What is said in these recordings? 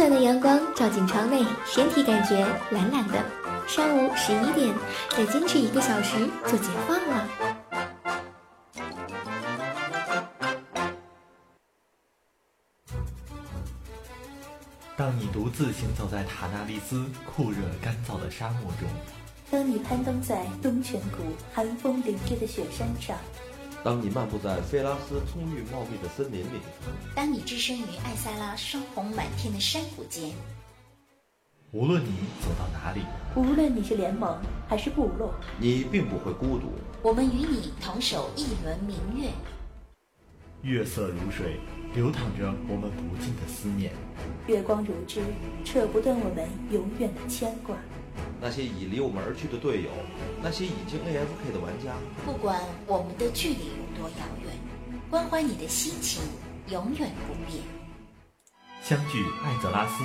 暖的阳光照进窗内，身体感觉懒懒的。上午十一点，再坚持一个小时就解放了。当你独自行走在塔纳利斯酷热干燥的沙漠中，当你攀登在东泉谷寒风凛冽的雪山上，当你漫步在菲拉斯葱郁茂密的森林里，当你置身于艾萨拉霜红满天的山谷间，无论你走到哪里，无论你是联盟还是部落，你并不会孤独。我们与你同守一轮明月，月色如水。流淌着我们不尽的思念，月光如织，扯不断我们永远的牵挂。那些已离我们而去的队友，那些已经 AFK 的玩家，不管我们的距离有多遥远，关怀你的心情永远不变。相聚艾泽拉斯，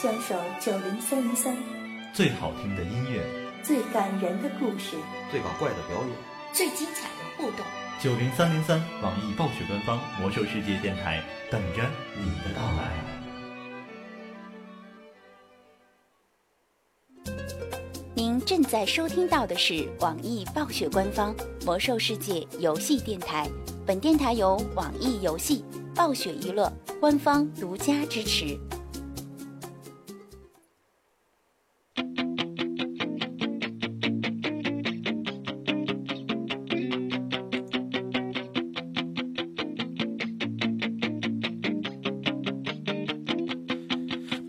相守九零三零三，最好听的音乐，最感人的故事，最搞怪的表演，最精彩的互动。九零三零三，网易暴雪官方魔兽世界电台，等着你的到来。正在收听到的是网易暴雪官方魔兽世界游戏电台，本电台由网易游戏、暴雪娱乐官方独家支持。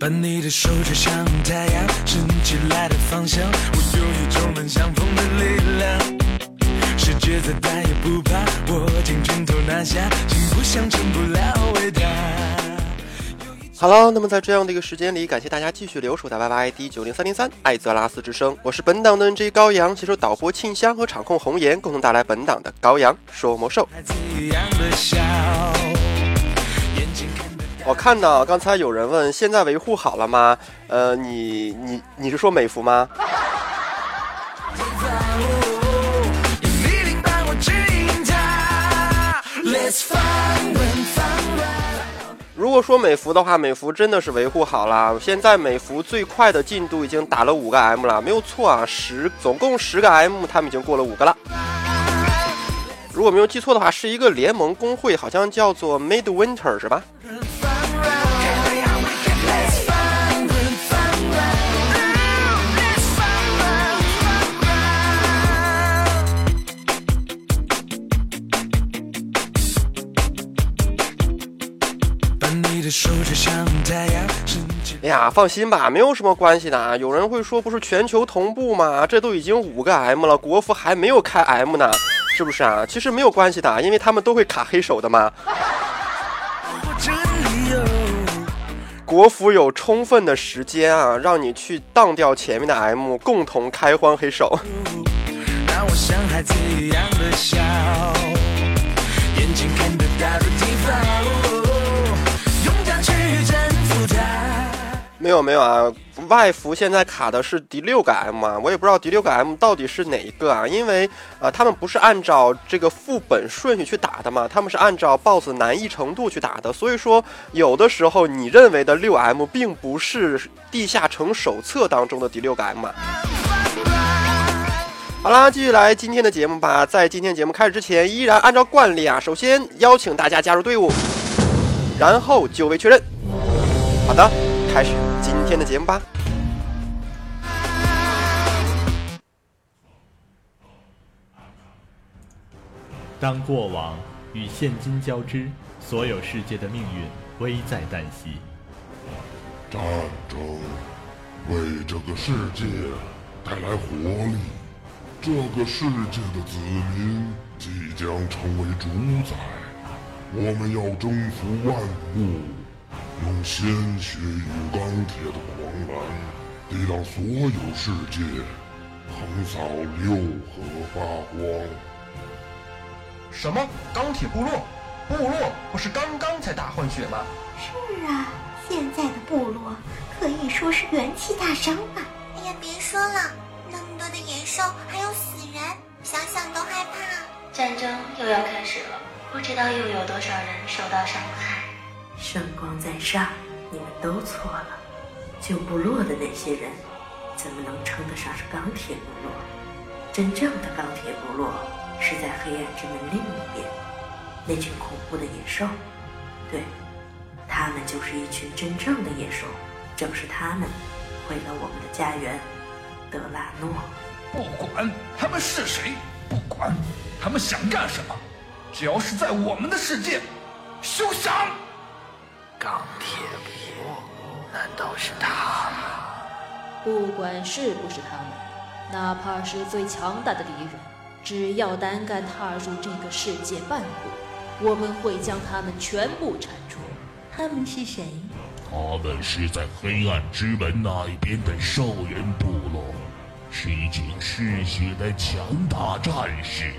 把你的手指向太阳升起来的方向，我有一种能相逢的力量。世界再大也不怕，握紧拳头拿下，心不想成不了伟大。Hello，那么在这样的一个时间里，感谢大家继续留守在 YYD 九零三零三艾泽拉斯之声，我是本档的 NJ 高阳，携手导播庆香和场控红颜，共同带来本档的高阳说魔兽。我看到刚才有人问，现在维护好了吗？呃，你你你是说美服吗？如果说美服的话，美服真的是维护好了。现在美服最快的进度已经打了五个 M 了，没有错啊，十总共十个 M，他们已经过了五个了。如果没有记错的话，是一个联盟工会，好像叫做 Midwinter 是吧？哎呀，放心吧，没有什么关系的。有人会说，不是全球同步吗？这都已经五个 M 了，国服还没有开 M 呢，是不是啊？其实没有关系的，因为他们都会卡黑手的嘛。国服有充分的时间啊，让你去当掉前面的 M，共同开荒黑手。没有没有啊，外服现在卡的是第六个 M 啊，我也不知道第六个 M 到底是哪一个啊，因为呃，他们不是按照这个副本顺序去打的嘛，他们是按照 BOSS 难易程度去打的，所以说有的时候你认为的六 M 并不是地下城手册当中的第六个 M 啊。好啦，继续来今天的节目吧，在今天节目开始之前，依然按照惯例啊，首先邀请大家加入队伍，然后就位确认。好的。开始今天的节目吧。当过往与现今交织，所有世界的命运危在旦夕。战争为这个世界带来活力，这个世界的子民即将成为主宰。我们要征服万物。用鲜血与钢铁的狂澜，抵挡所有世界，横扫六合八荒。什么？钢铁部落？部落不是刚刚才大换血吗？是啊，现在的部落可以说是元气大伤吧！哎呀，别说了，那么多的野兽还有死人，想想都害怕。战争又要开始了，不知道又有多少人受到伤害。圣光在上，你们都错了。旧部落的那些人，怎么能称得上是钢铁部落？真正的钢铁部落是在黑暗之门另一边，那群恐怖的野兽。对，他们就是一群真正的野兽。正是他们毁了我们的家园，德拉诺。不管他们是谁，不管他们想干什么，只要是在我们的世界，休想！钢铁部落，难道是他们？不管是不是他们，哪怕是最强大的敌人，只要胆敢踏入这个世界半步，我们会将他们全部铲除。他们是谁？他们是在黑暗之门那一边的兽人部落，是一群嗜血的强大战士。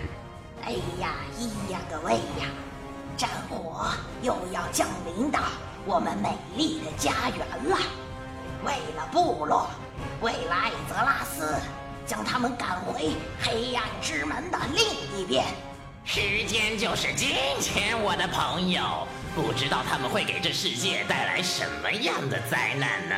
哎呀，咿呀个喂呀！战火又要降临到我们美丽的家园了。为了部落，为了艾泽拉斯，将他们赶回黑暗之门的另一边。时间就是金钱，我的朋友。不知道他们会给这世界带来什么样的灾难呢？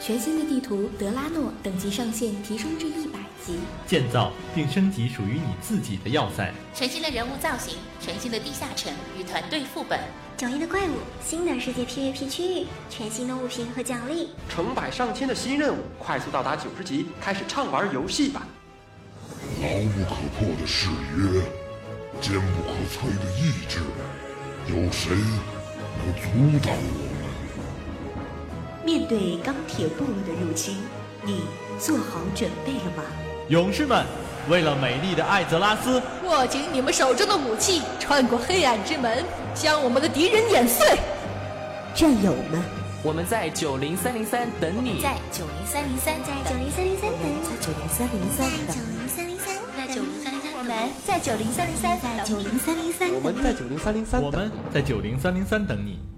全新的地图德拉诺等级上限提升至一百级，建造并升级属于你自己的要塞。全新的人物造型，全新的地下城与团队副本，迥异的怪物，新的世界 PVP 区域，全新的物品和奖励，成百上千的新任务，快速到达九十级，开始畅玩游戏吧！牢不可破的誓约，坚不可摧的意志。有谁能阻挡我们？面对钢铁部落的入侵，你做好准备了吗？勇士们，为了美丽的艾泽拉斯，握紧你们手中的武器，穿过黑暗之门，将我们的敌人碾碎！战友们，我们在九零三零三等你，在九零三零三，在九零三零三等你，在九零三零三等你，在九零三零三，在九零三零三，我们在九零三零三，在九零三零三，我们在九零三零三，我们在九零三零三等你。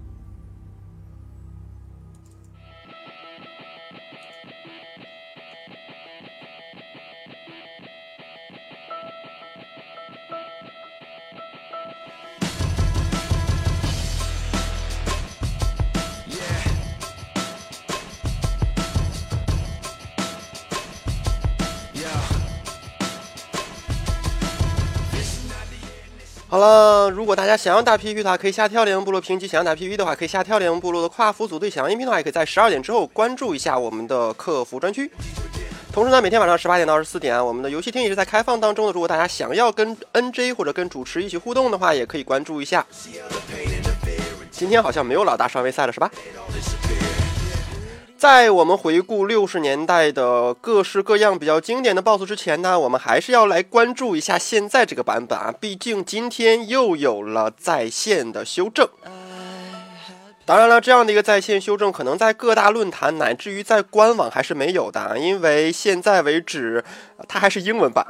好了，如果大家想要打 PVP 的话，可以下跳联盟部落评级；想要打 PVP 的话，可以下跳联盟部落的跨服组队。想要音频的话，也可以在十二点之后关注一下我们的客服专区。同时呢，每天晚上十八点到二十四点，我们的游戏厅也是在开放当中的。如果大家想要跟 NJ 或者跟主持一起互动的话，也可以关注一下。今天好像没有老大上位赛了，是吧？在我们回顾六十年代的各式各样比较经典的 BOSS 之前呢，我们还是要来关注一下现在这个版本啊，毕竟今天又有了在线的修正。当然了，这样的一个在线修正，可能在各大论坛乃至于在官网还是没有的，因为现在为止它还是英文版。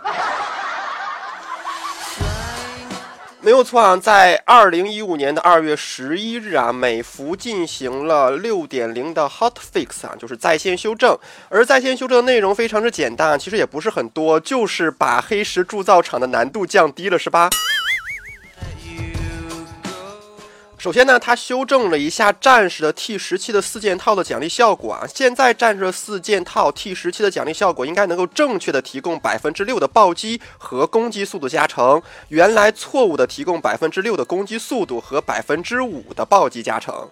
没有错啊，在二零一五年的二月十一日啊，美服进行了六点零的 hot fix 啊，就是在线修正。而在线修正的内容非常之简单，其实也不是很多，就是把黑石铸造厂的难度降低了，是吧？首先呢，它修正了一下战士的 T 十七的四件套的奖励效果啊。现在战士的四件套 T 十七的奖励效果应该能够正确的提供百分之六的暴击和攻击速度加成，原来错误的提供百分之六的攻击速度和百分之五的暴击加成。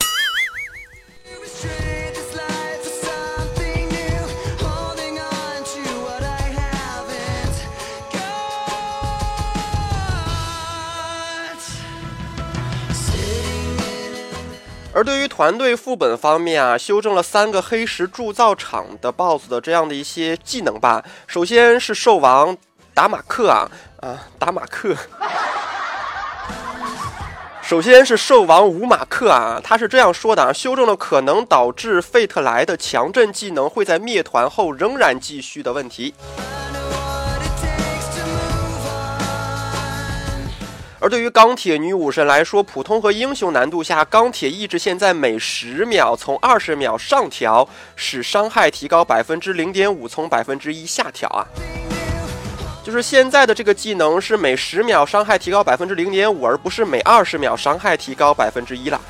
而对于团队副本方面啊，修正了三个黑石铸造厂的 BOSS 的这样的一些技能吧。首先是兽王达马克啊啊，达马克。首先是兽王五马克啊，他是这样说的啊，修正了可能导致费特莱的强震技能会在灭团后仍然继续的问题。而对于钢铁女武神来说，普通和英雄难度下，钢铁意志现在每十秒从二十秒上调，使伤害提高百分之零点五，从百分之一下调啊。就是现在的这个技能是每十秒伤害提高百分之零点五，而不是每二十秒伤害提高百分之一了。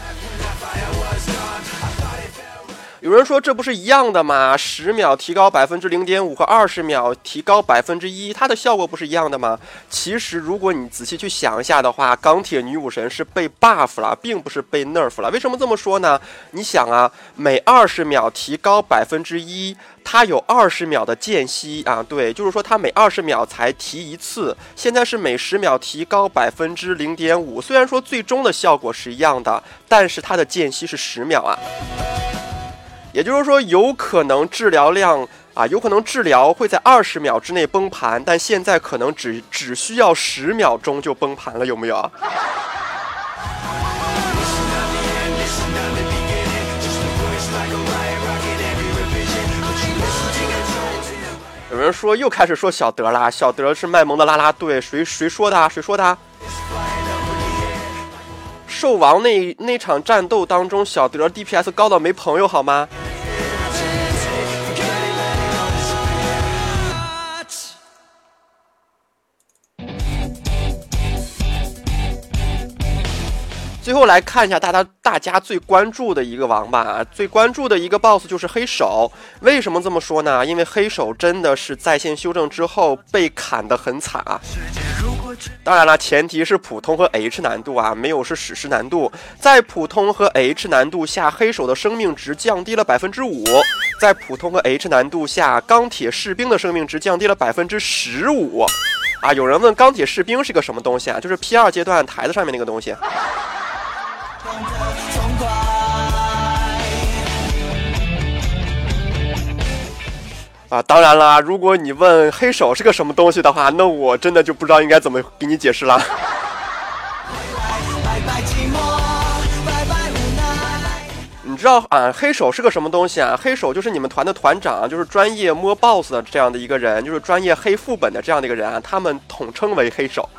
有人说这不是一样的吗？十秒提高百分之零点五和二十秒提高百分之一，它的效果不是一样的吗？其实如果你仔细去想一下的话，钢铁女武神是被 buff 了，并不是被 nerf 了。为什么这么说呢？你想啊，每二十秒提高百分之一，它有二十秒的间隙啊，对，就是说它每二十秒才提一次。现在是每十秒提高百分之零点五，虽然说最终的效果是一样的，但是它的间隙是十秒啊。也就是说，有可能治疗量啊，有可能治疗会在二十秒之内崩盘，但现在可能只只需要十秒钟就崩盘了，有没有？有人说又开始说小德啦，小德是卖萌的啦啦队，谁谁说的？啊谁说的？兽王那那场战斗当中，小德 DPS 高到没朋友好吗？最后来看一下大家大家最关注的一个王吧，最关注的一个 BOSS 就是黑手。为什么这么说呢？因为黑手真的是在线修正之后被砍得很惨啊。当然了，前提是普通和 H 难度啊，没有是史诗难度。在普通和 H 难度下，黑手的生命值降低了百分之五；在普通和 H 难度下，钢铁士兵的生命值降低了百分之十五。啊，有人问钢铁士兵是个什么东西啊？就是 P 二阶段台子上面那个东西。啊，当然啦，如果你问黑手是个什么东西的话，那我真的就不知道应该怎么给你解释了。你知道啊，黑手是个什么东西啊？黑手就是你们团的团长，就是专业摸 BOSS 的这样的一个人，就是专业黑副本的这样的一个人啊，他们统称为黑手。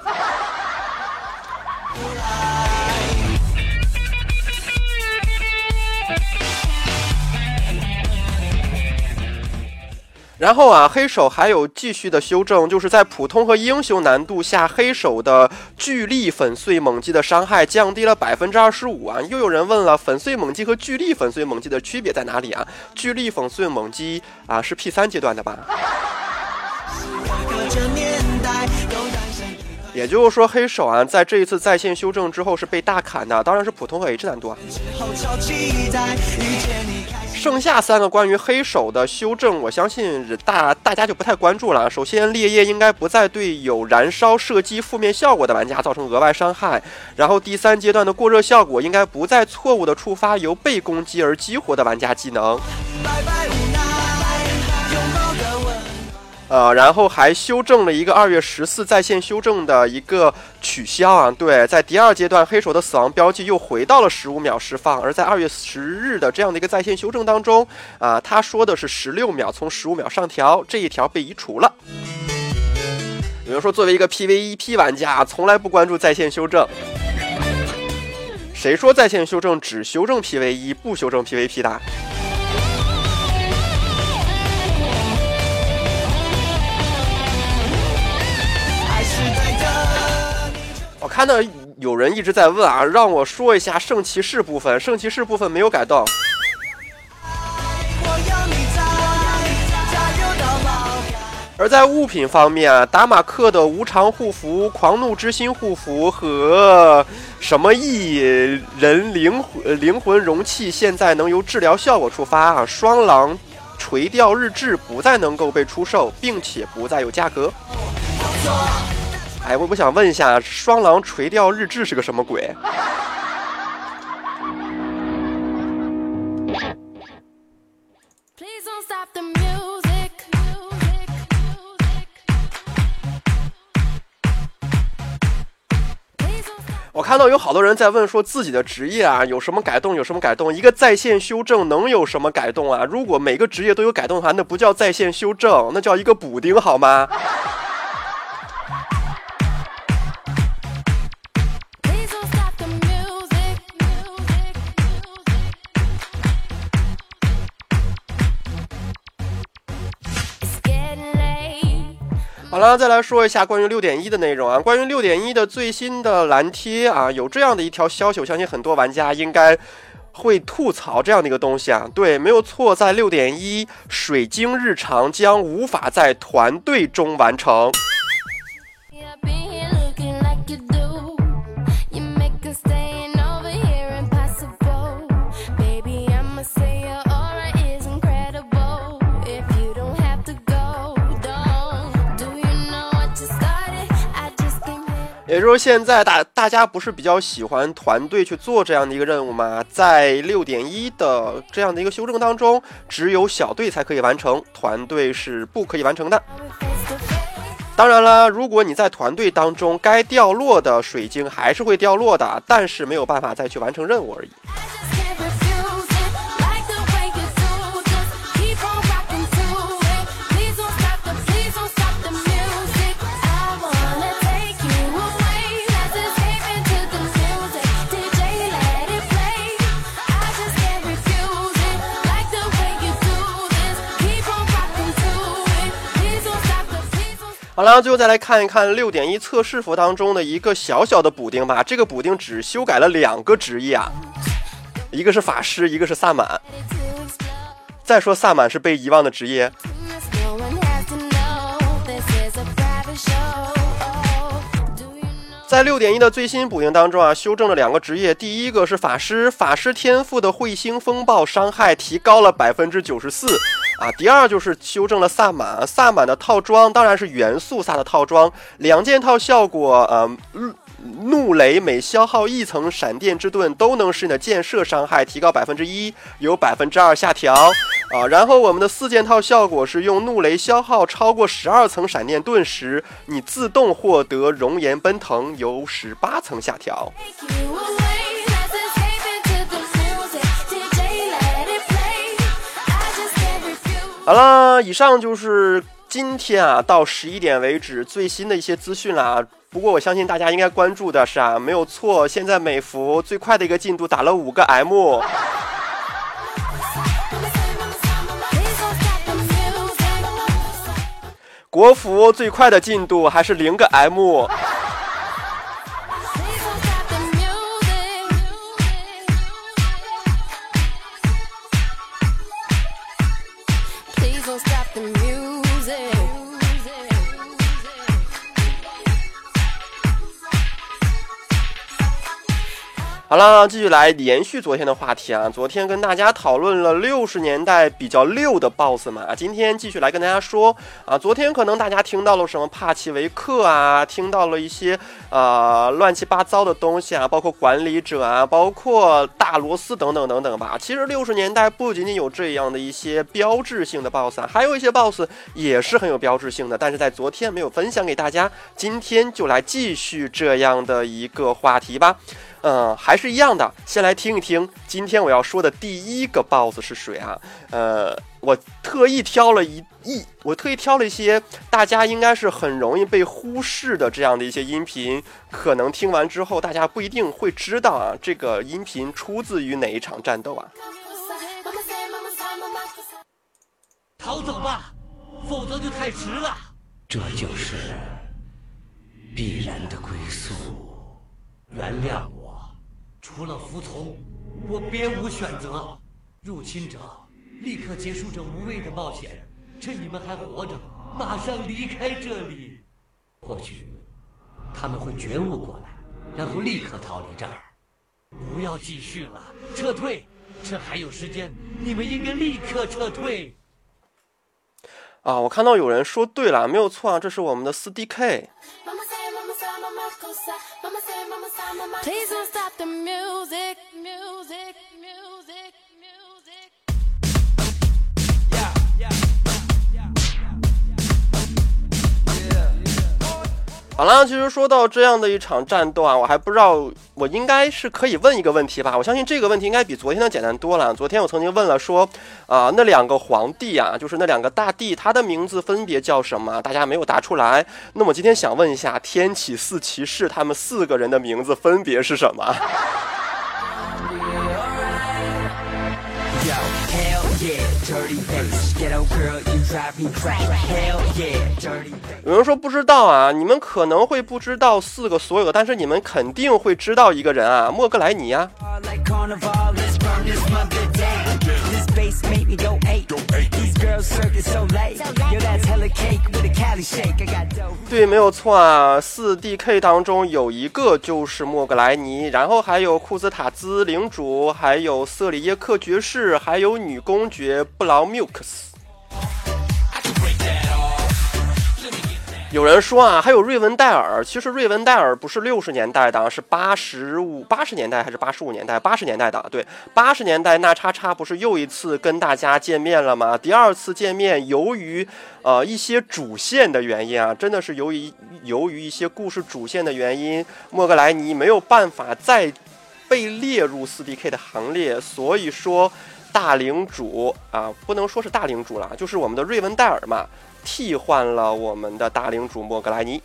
然后啊，黑手还有继续的修正，就是在普通和英雄难度下，黑手的巨力粉碎猛击的伤害降低了百分之二十五啊！又有人问了，粉碎猛击和巨力粉碎猛击的区别在哪里啊？巨力粉碎猛击啊，是 P 三阶段的吧？也就是说，黑手啊，在这一次在线修正之后是被大砍的，当然是普通和 H 难度啊。剩下三个关于黑手的修正，我相信大大家就不太关注了。首先，烈焰应该不再对有燃烧射击负面效果的玩家造成额外伤害。然后，第三阶段的过热效果应该不再错误的触发由被攻击而激活的玩家技能。拜拜呃，然后还修正了一个二月十四在线修正的一个取消啊，对，在第二阶段黑手的死亡标记又回到了十五秒释放，而在二月十日的这样的一个在线修正当中啊，他说的是十六秒，从十五秒上调，这一条被移除了。有人说，作为一个 PVEP 玩家，从来不关注在线修正，谁说在线修正只修正 PVE 不修正 PVP 的？看到有人一直在问啊，让我说一下圣骑士部分。圣骑士部分没有改动。而在物品方面啊，达马克的无常护符、狂怒之心护符和什么异人灵魂灵魂容器，现在能由治疗效果触发啊。双狼垂钓日志不再能够被出售，并且不再有价格。哎，我我想问一下，双狼垂钓日志是个什么鬼？我看到有好多人在问，说自己的职业啊有什么改动？有什么改动？一个在线修正能有什么改动啊？如果每个职业都有改动的话，那不叫在线修正，那叫一个补丁，好吗？好了，再来说一下关于六点一的内容啊。关于六点一的最新的蓝贴啊，有这样的一条消息，我相信很多玩家应该会吐槽这样的一个东西啊。对，没有错，在六点一，水晶日常将无法在团队中完成。也就是说，现在大大家不是比较喜欢团队去做这样的一个任务吗？在六点一的这样的一个修正当中，只有小队才可以完成，团队是不可以完成的。当然了，如果你在团队当中，该掉落的水晶还是会掉落的，但是没有办法再去完成任务而已。好了，最后再来看一看六点一测试服当中的一个小小的补丁吧。这个补丁只修改了两个职业啊，一个是法师，一个是萨满。再说萨满是被遗忘的职业。在六点一的最新补丁当中啊，修正了两个职业。第一个是法师，法师天赋的彗星风暴伤害提高了百分之九十四。啊，第二就是修正了萨满，萨满的套装当然是元素萨的套装，两件套效果，呃，怒雷每消耗一层闪电之盾都能使你的箭射伤害提高百分之一，由百分之二下调。啊，然后我们的四件套效果是用怒雷消耗超过十二层闪电盾时，你自动获得熔岩奔腾，由十八层下调。好了，以上就是今天啊到十一点为止最新的一些资讯了。不过我相信大家应该关注的是啊，没有错，现在美服最快的一个进度打了五个 M，国服最快的进度还是零个 M。好了，继续来延续昨天的话题啊。昨天跟大家讨论了六十年代比较六的 BOSS 嘛，今天继续来跟大家说啊。昨天可能大家听到了什么帕奇维克啊，听到了一些呃乱七八糟的东西啊，包括管理者啊，包括大罗斯等等等等吧。其实六十年代不仅仅有这样的一些标志性的 BOSS，啊，还有一些 BOSS 也是很有标志性的，但是在昨天没有分享给大家，今天就来继续这样的一个话题吧。嗯，还是一样的，先来听一听今天我要说的第一个 BOSS 是谁啊？呃，我特意挑了一一，我特意挑了一些大家应该是很容易被忽视的这样的一些音频，可能听完之后大家不一定会知道啊，这个音频出自于哪一场战斗啊？逃走吧，否则就太迟了。这就是必然的归宿。原谅我。除了服从，我别无选择。入侵者，立刻结束这无谓的冒险，趁你们还活着，马上离开这里。或许他们会觉悟过来，然后立刻逃离这儿。不要继续了，撤退！这还有时间，你们应该立刻撤退。啊，我看到有人说对了，没有错啊，这是我们的四 D K。Please don't stop the music, music, music. 好了，其实说到这样的一场战斗啊，我还不知道，我应该是可以问一个问题吧？我相信这个问题应该比昨天的简单多了。昨天我曾经问了，说啊，那两个皇帝啊，就是那两个大帝，他的名字分别叫什么？大家没有答出来。那么今天想问一下，天启四骑士他们四个人的名字分别是什么？有人说不知道啊，你们可能会不知道四个所有的，但是你们肯定会知道一个人啊，莫格莱尼啊。对，没有错啊。四 DK 当中有一个就是莫格莱尼，然后还有库兹塔兹领主，还有瑟里耶克爵士，还有女公爵布劳缪克斯。有人说啊，还有瑞文戴尔。其实瑞文戴尔不是六十年代的，是八十五八十年代还是八十五年代？八十年代的。对，八十年代那叉叉不是又一次跟大家见面了吗？第二次见面，由于呃一些主线的原因啊，真的是由于由于一些故事主线的原因，莫格莱尼没有办法再被列入四 DK 的行列，所以说大领主啊，不能说是大领主了，就是我们的瑞文戴尔嘛。替换了我们的大领主莫格莱尼。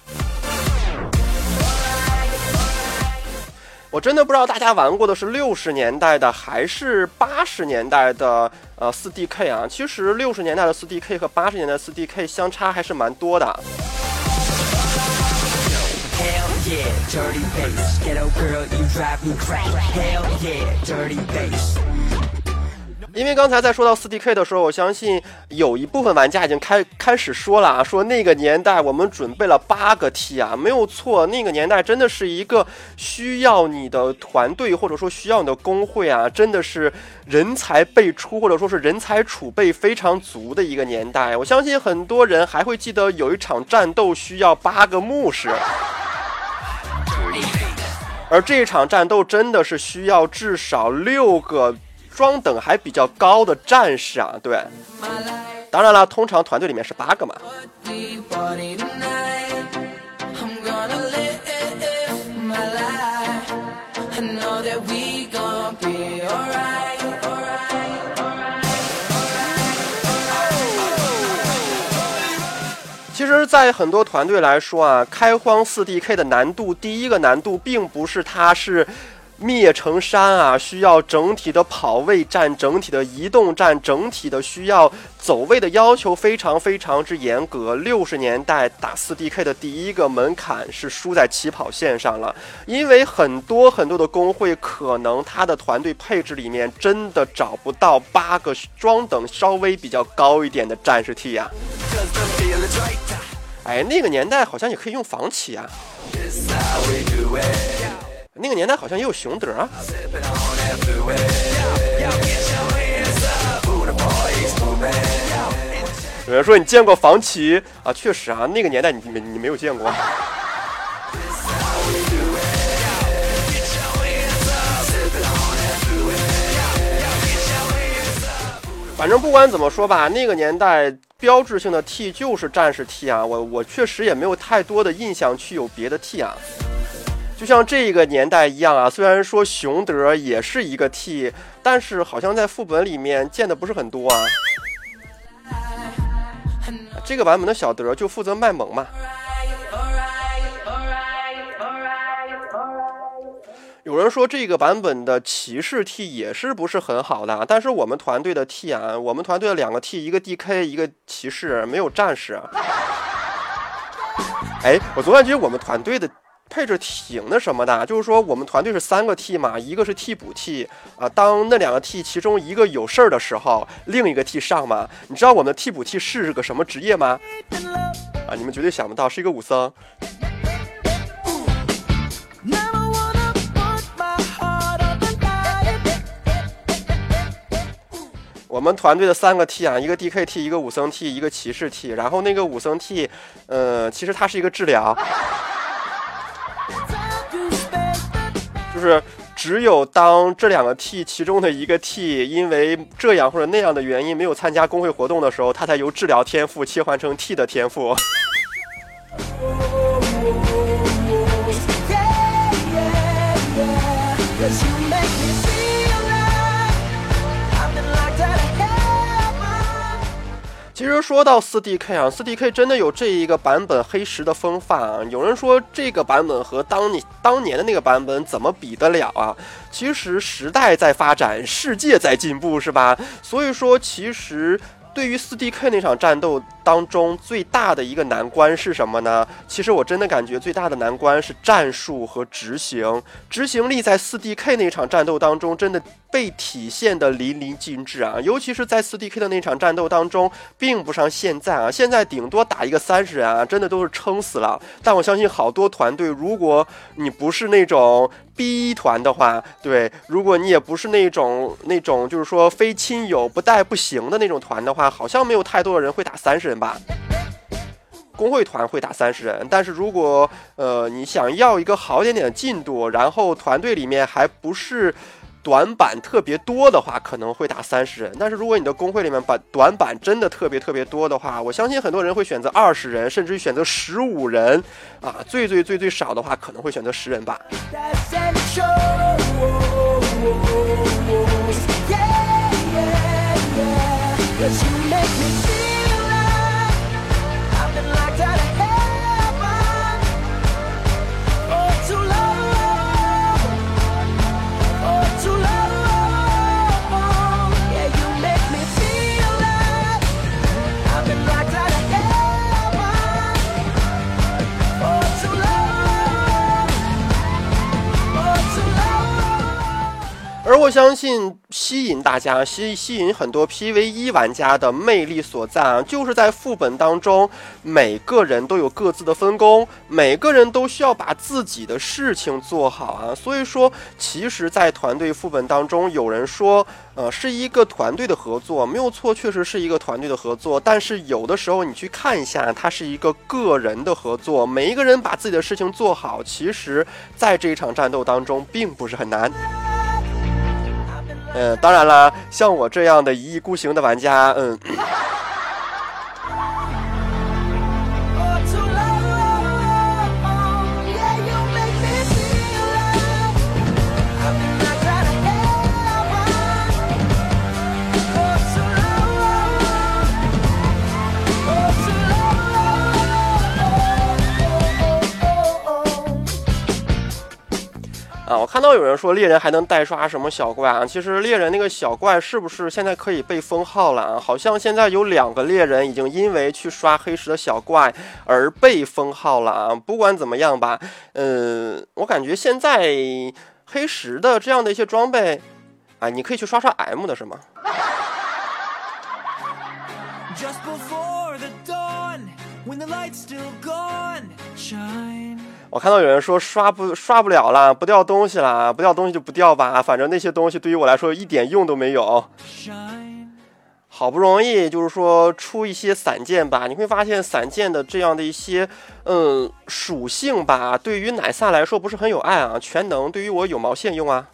我真的不知道大家玩过的是六十年代的还是八十年代的呃四 DK 啊？其实六十年代的四 DK 和八十年代四 DK 相差还是蛮多的。因为刚才在说到四 DK 的时候，我相信有一部分玩家已经开开始说了啊，说那个年代我们准备了八个 T 啊，没有错，那个年代真的是一个需要你的团队或者说需要你的工会啊，真的是人才辈出或者说是人才储备非常足的一个年代。我相信很多人还会记得有一场战斗需要八个牧师，而这一场战斗真的是需要至少六个。装等还比较高的战士啊，对，当然了，通常团队里面是八个嘛。其实，在很多团队来说啊，开荒四 DK 的难度，第一个难度并不是它是。灭城山啊，需要整体的跑位战、整体的移动战、整体的需要走位的要求非常非常之严格。六十年代打四 DK 的第一个门槛是输在起跑线上了，因为很多很多的工会可能他的团队配置里面真的找不到八个装等稍微比较高一点的战士 T 呀。哎，那个年代好像也可以用房企啊。那个年代好像也有熊德啊。有人说你见过房琪啊？确实啊，那个年代你没你没有见过。反正不管怎么说吧，那个年代标志性的 T 就是战士 T 啊。我我确实也没有太多的印象去有别的 T 啊。就像这个年代一样啊，虽然说熊德也是一个 T，但是好像在副本里面见的不是很多啊。这个版本的小德就负责卖萌嘛。有人说这个版本的骑士 T 也是不是很好的，但是我们团队的 T 啊，我们团队的两个 T，一个 DK，一个骑士，没有战士。哎，我总感觉我们团队的。配置挺那什么的，就是说我们团队是三个 T 嘛，一个是替补 T 啊，当那两个 T 其中一个有事儿的时候，另一个 T 上嘛。你知道我们的替补 T 是个什么职业吗？啊，你们绝对想不到，是一个武僧。我们团队的三个 T 啊，一个 DKT，一个武僧 T，一个骑士 T，然后那个武僧 T，呃，其实它是一个治疗。就是只有当这两个 T 其中的一个 T 因为这样或者那样的原因没有参加工会活动的时候，他才由治疗天赋切换成 T 的天赋。其实说到四 DK 啊，四 DK 真的有这一个版本黑石的风范啊。有人说这个版本和当你当年的那个版本怎么比得了啊？其实时代在发展，世界在进步，是吧？所以说，其实对于四 DK 那场战斗当中最大的一个难关是什么呢？其实我真的感觉最大的难关是战术和执行，执行力在四 DK 那场战斗当中真的被体现的淋漓尽致啊！尤其是在四 DK 的那场战斗当中，并不像现在啊，现在顶多打一个三十人啊，真的都是撑死了。但我相信好多团队，如果你不是那种 B 团的话，对，如果你也不是那种那种就是说非亲友不带不行的那种团的话，好像没有太多的人会打三十人吧。工会团会打三十人，但是如果呃你想要一个好点点的进度，然后团队里面还不是短板特别多的话，可能会打三十人。但是如果你的工会里面把短板真的特别特别多的话，我相信很多人会选择二十人，甚至于选择十五人啊，最最最最少的话可能会选择十人吧。我相信，吸引大家、吸吸引很多 PVE 玩家的魅力所在啊，就是在副本当中，每个人都有各自的分工，每个人都需要把自己的事情做好啊。所以说，其实，在团队副本当中，有人说，呃，是一个团队的合作，没有错，确实是一个团队的合作。但是有的时候，你去看一下，它是一个个人的合作，每一个人把自己的事情做好，其实在这一场战斗当中，并不是很难。嗯，当然啦，像我这样的一意孤行的玩家，嗯。啊，我看到有人说猎人还能代刷什么小怪啊？其实猎人那个小怪是不是现在可以被封号了啊？好像现在有两个猎人已经因为去刷黑石的小怪而被封号了啊！不管怎么样吧，嗯，我感觉现在黑石的这样的一些装备，啊，你可以去刷刷 M 的是吗？Just before the dawn, when the light's still gone, shine.？我看到有人说刷不刷不了了，不掉东西了，不掉东西就不掉吧，反正那些东西对于我来说一点用都没有。好不容易就是说出一些散件吧，你会发现散件的这样的一些嗯属性吧，对于奶萨来说不是很有爱啊，全能对于我有毛线用啊。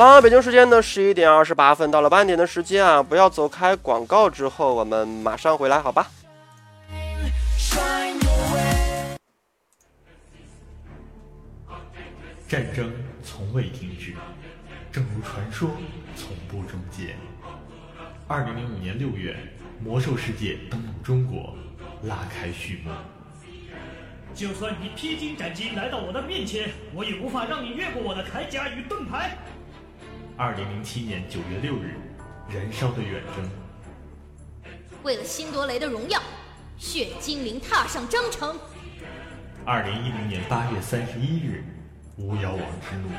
了，北京时间的十一点二十八分，到了半点的时间啊，不要走开。广告之后，我们马上回来，好吧？战争从未停止，正如传说从不终结。二零零五年六月，魔兽世界登陆中国，拉开序幕。就算你披荆斩棘来到我的面前，我也无法让你越过我的铠甲与盾牌。二零零七年九月六日，燃烧的远征。为了辛多雷的荣耀，血精灵踏上征程。二零一零年八月三十一日，巫妖王之怒。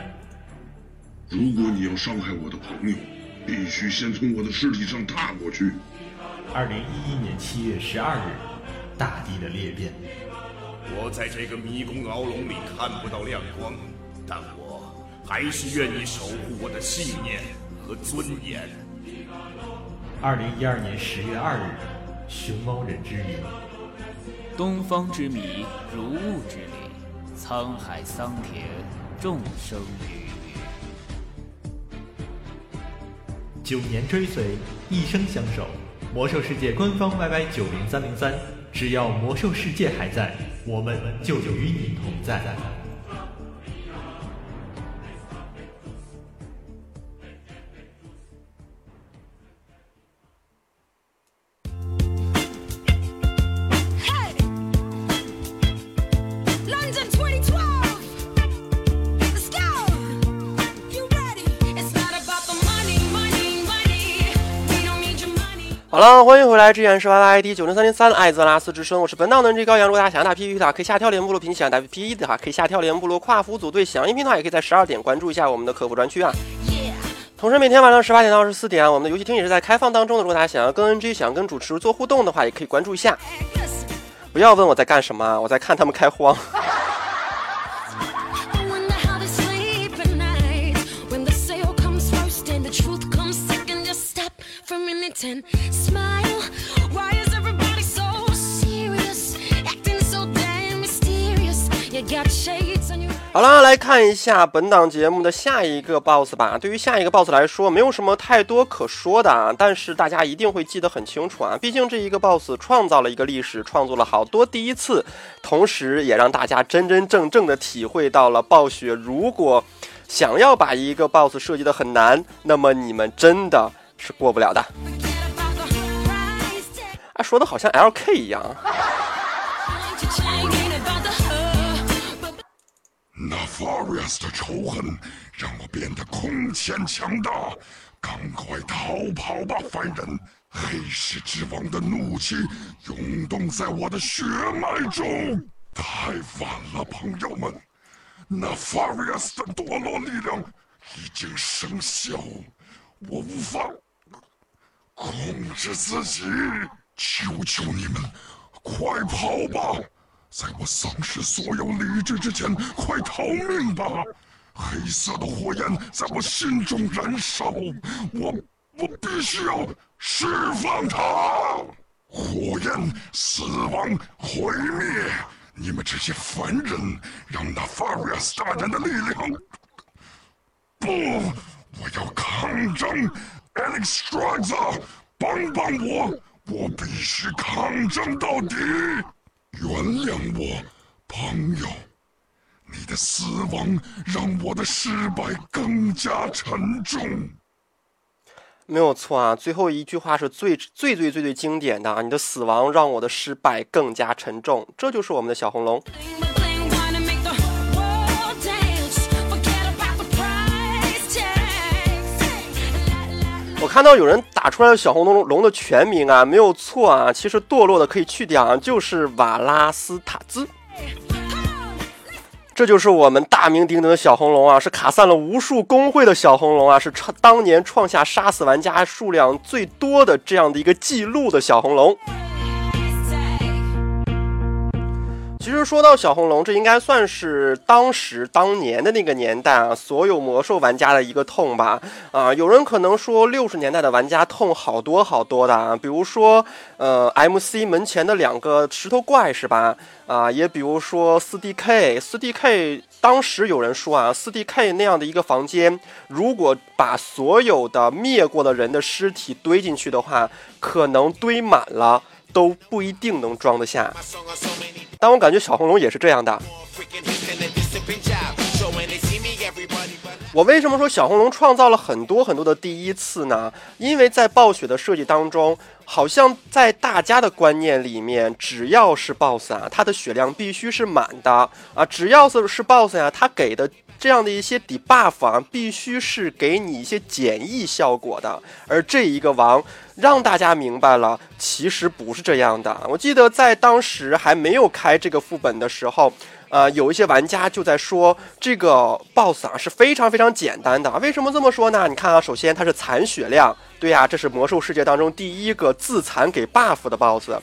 如果你要伤害我的朋友，必须先从我的尸体上踏过去。二零一一年七月十二日，大地的裂变。我在这个迷宫牢笼里看不到亮光，但我。还是愿意守护我的信念和尊严。二零一二年十月二日，熊猫人之谜。东方之谜，如雾之谜，沧海桑田，众生鱼九年追随，一生相守。魔兽世界官方 YY 九零三零三，只要魔兽世界还在，我们就与你同在。了，欢迎回来，这然是 Y Y I D 九零三零三艾泽拉斯之声，我是本档的 NG 高阳。如果大家想要打 PVP 的话，可以下跳联部落平想打 PVP 的话，可以下跳联部落跨服组队响应频的话，也可以在十二点关注一下我们的客服专区啊。同时，每天晚上十八点到二十四点，我们的游戏厅也是在开放当中的。如果大家想要跟 NG 想要跟主持做互动的话，也可以关注一下。不要问我在干什么，我在看他们开荒。好了，来看一下本档节目的下一个 BOSS 吧。对于下一个 BOSS 来说，没有什么太多可说的啊，但是大家一定会记得很清楚啊。毕竟这一个 BOSS 创造了一个历史，创作了好多第一次，同时也让大家真真正正的体会到了暴雪如果想要把一个 BOSS 设计的很难，那么你们真的是过不了的。啊，说的好像 LK 一样。那 Farius 的仇恨让我变得空前强大，赶快逃跑吧，凡人！黑石之王的怒气涌动在我的血脉中，太晚了，朋友们！那 Farius 的堕落力量已经生效，我无法控制自己，求求你们，快跑吧！在我丧失所有理智之前，快逃命吧！黑色的火焰在我心中燃烧，我我必须要释放它！火焰、死亡、毁灭！你们这些凡人，让那 Farius 大人的力量……不，我要抗争！Alex Strada，帮帮我！我必须抗争到底！原谅我，朋友。你的死亡让我的失败更加沉重。没有错啊，最后一句话是最最最最最经典的啊！你的死亡让我的失败更加沉重，这就是我们的小红龙。看到有人打出来的小红龙龙的全名啊，没有错啊，其实堕落的可以去掉啊，就是瓦拉斯塔兹。这就是我们大名鼎鼎的小红龙啊，是卡散了无数工会的小红龙啊，是创当年创下杀死玩家数量最多的这样的一个记录的小红龙。其实说到小红龙，这应该算是当时当年的那个年代啊，所有魔兽玩家的一个痛吧。啊，有人可能说六十年代的玩家痛好多好多的啊，比如说呃，MC 门前的两个石头怪是吧？啊，也比如说四 DK，四 DK 当时有人说啊，四 DK 那样的一个房间，如果把所有的灭过的人的尸体堆进去的话，可能堆满了都不一定能装得下。但我感觉小红龙也是这样的。我为什么说小红龙创造了很多很多的第一次呢？因为在暴雪的设计当中，好像在大家的观念里面，只要是 BOSS 啊，它的血量必须是满的啊，只要是是 BOSS 呀，他给的这样的一些 debuff 啊，必须是给你一些简易效果的。而这一个王。让大家明白了，其实不是这样的。我记得在当时还没有开这个副本的时候，呃，有一些玩家就在说这个 BOSS 啊是非常非常简单的。为什么这么说呢？你看啊，首先它是残血量，对呀，这是魔兽世界当中第一个自残给 buff 的 BOSS。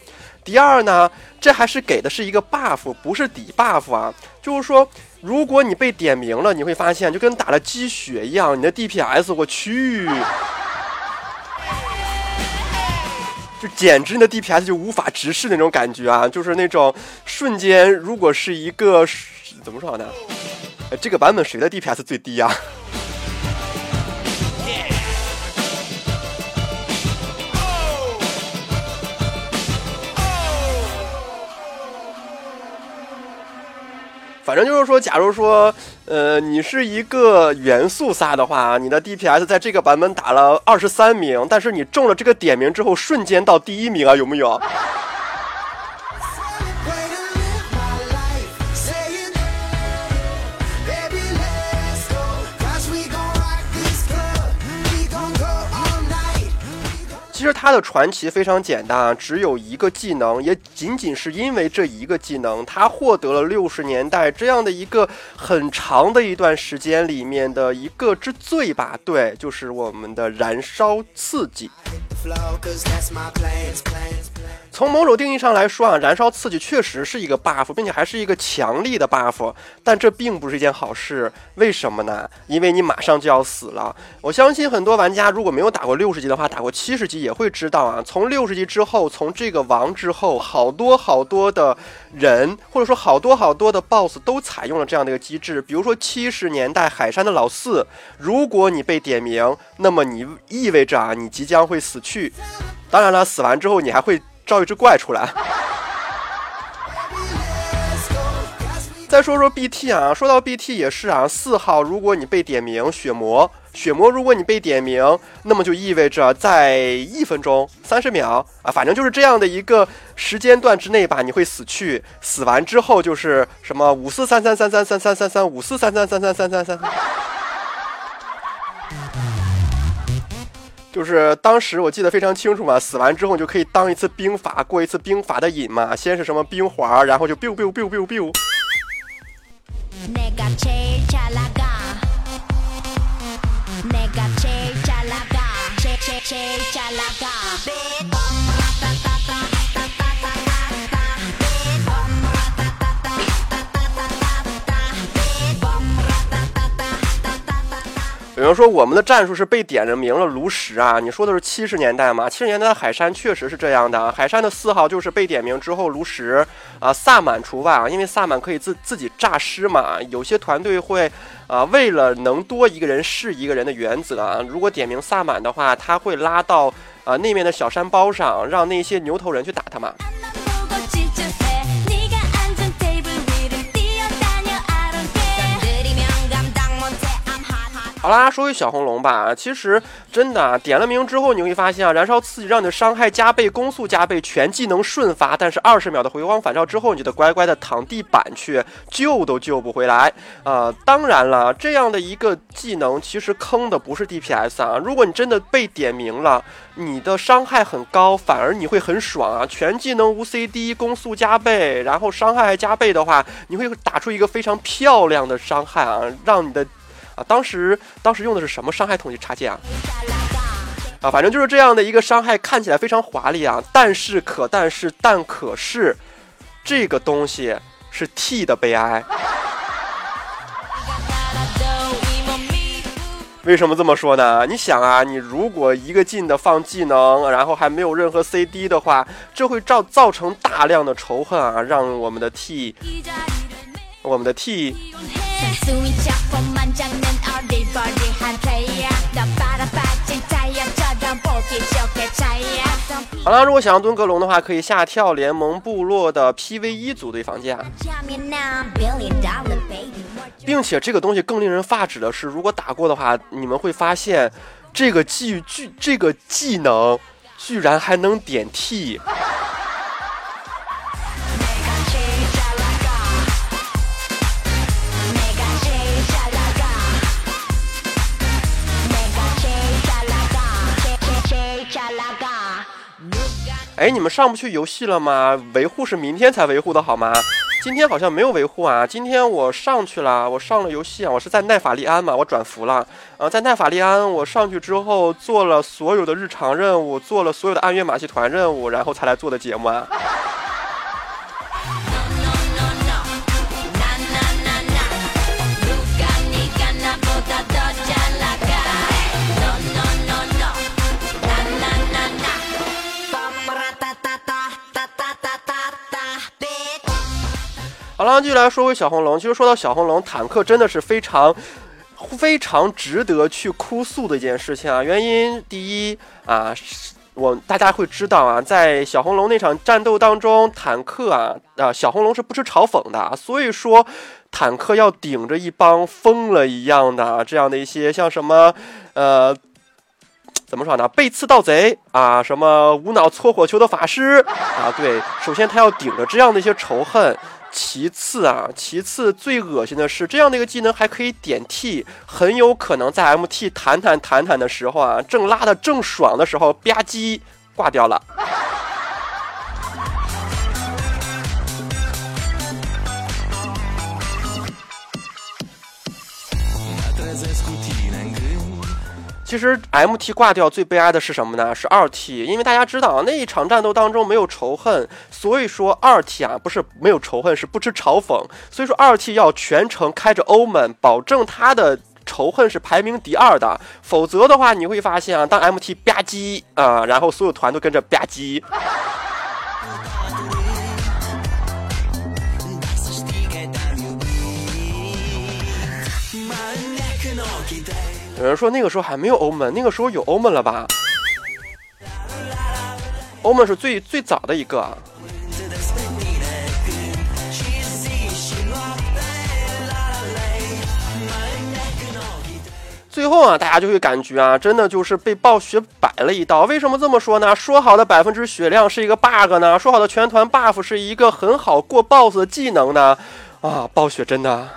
第二呢，这还是给的是一个 buff，不是底 buff 啊。就是说，如果你被点名了，你会发现就跟打了鸡血一样，你的 DPS，我去。就简直你的 DPS 就无法直视那种感觉啊！就是那种瞬间，如果是一个怎么说呢？这个版本谁的 DPS 最低呀？反正就是说，假如说，呃，你是一个元素撒的话，你的 DPS 在这个版本打了二十三名，但是你中了这个点名之后，瞬间到第一名啊，有没有？其实他的传奇非常简单啊，只有一个技能，也仅仅是因为这一个技能，他获得了六十年代这样的一个很长的一段时间里面的一个之最吧。对，就是我们的燃烧刺激。从某种定义上来说啊，燃烧刺激确实是一个 buff，并且还是一个强力的 buff，但这并不是一件好事。为什么呢？因为你马上就要死了。我相信很多玩家如果没有打过六十级的话，打过七十级也会知道啊。从六十级之后，从这个王之后，好多好多的人，或者说好多好多的 boss 都采用了这样的一个机制。比如说七十年代海山的老四，如果你被点名，那么你意味着啊，你即将会死去。当然了，死完之后你还会。招一只怪出来。再说说 BT 啊，说到 BT 也是啊，四号如果你被点名，血魔，血魔如果你被点名，那么就意味着在一分钟三十秒啊，反正就是这样的一个时间段之内吧，你会死去。死完之后就是什么五四三三三三三三三三五四三三三三三三三。就是当时我记得非常清楚嘛，死完之后你就可以当一次兵法，过一次兵法的瘾嘛。先是什么冰环，然后就 biu biu biu biu biu。有人说我们的战术是被点着名了炉石啊！你说的是七十年代吗？七十年代的海山确实是这样的，海山的四号就是被点名之后炉石啊，萨满除外啊，因为萨满可以自自己诈尸嘛。有些团队会啊，为了能多一个人是一个人的原则啊，如果点名萨满的话，他会拉到啊那面的小山包上，让那些牛头人去打他嘛。好啦，说回小红龙吧。其实真的点了名之后，你会发现啊，燃烧刺激让你的伤害加倍、攻速加倍、全技能瞬发。但是二十秒的回光返照之后，你就得乖乖的躺地板去，救都救不回来啊！当然了，这样的一个技能其实坑的不是 DPS 啊。如果你真的被点名了，你的伤害很高，反而你会很爽啊！全技能无 CD，攻速加倍，然后伤害还加倍的话，你会打出一个非常漂亮的伤害啊，让你的。啊，当时当时用的是什么伤害统计插件啊？啊，反正就是这样的一个伤害，看起来非常华丽啊。但是可但是但可是，这个东西是 T 的悲哀。为什么这么说呢？你想啊，你如果一个劲的放技能，然后还没有任何 CD 的话，这会造造成大量的仇恨啊，让我们的 T，我们的 T。好了，如果想要蹲格隆的话，可以下跳联盟部落的 PVE 组队房间，并且这个东西更令人发指的是，如果打过的话，你们会发现这个技技这个技能居然还能点 T。哎，你们上不去游戏了吗？维护是明天才维护的好吗？今天好像没有维护啊。今天我上去了，我上了游戏啊。我是在奈法利安嘛，我转服了。呃，在奈法利安，我上去之后做了所有的日常任务，做了所有的暗月马戏团任务，然后才来做的节目啊。好了，继续来说回小红龙。其实说到小红龙，坦克真的是非常、非常值得去哭诉的一件事情啊。原因第一啊，我大家会知道啊，在小红龙那场战斗当中，坦克啊啊，小红龙是不吃嘲讽的，所以说坦克要顶着一帮疯了一样的这样的一些像什么呃。怎么说呢？背刺盗贼啊，什么无脑搓火球的法师啊？对，首先他要顶着这样的一些仇恨其次啊，其次最恶心的是，这样的一个技能还可以点 T，很有可能在 MT 弹弹弹弹的时候啊，正拉的正爽的时候，吧唧挂掉了。其实 M T 挂掉最悲哀的是什么呢？是二 T，因为大家知道那一场战斗当中没有仇恨，所以说二 T 啊不是没有仇恨，是不吃嘲讽。所以说二 T 要全程开着欧门，保证他的仇恨是排名第二的，否则的话你会发现啊，当 M T 吧唧啊，然后所有团都跟着吧唧。有人说那个时候还没有欧门，那个时候有欧门了吧？欧门是最最早的一个。最后啊，大家就会感觉啊，真的就是被暴雪摆了一道。为什么这么说呢？说好的百分之血量是一个 bug 呢？说好的全团 buff 是一个很好过 boss 的技能呢？啊，暴雪真的。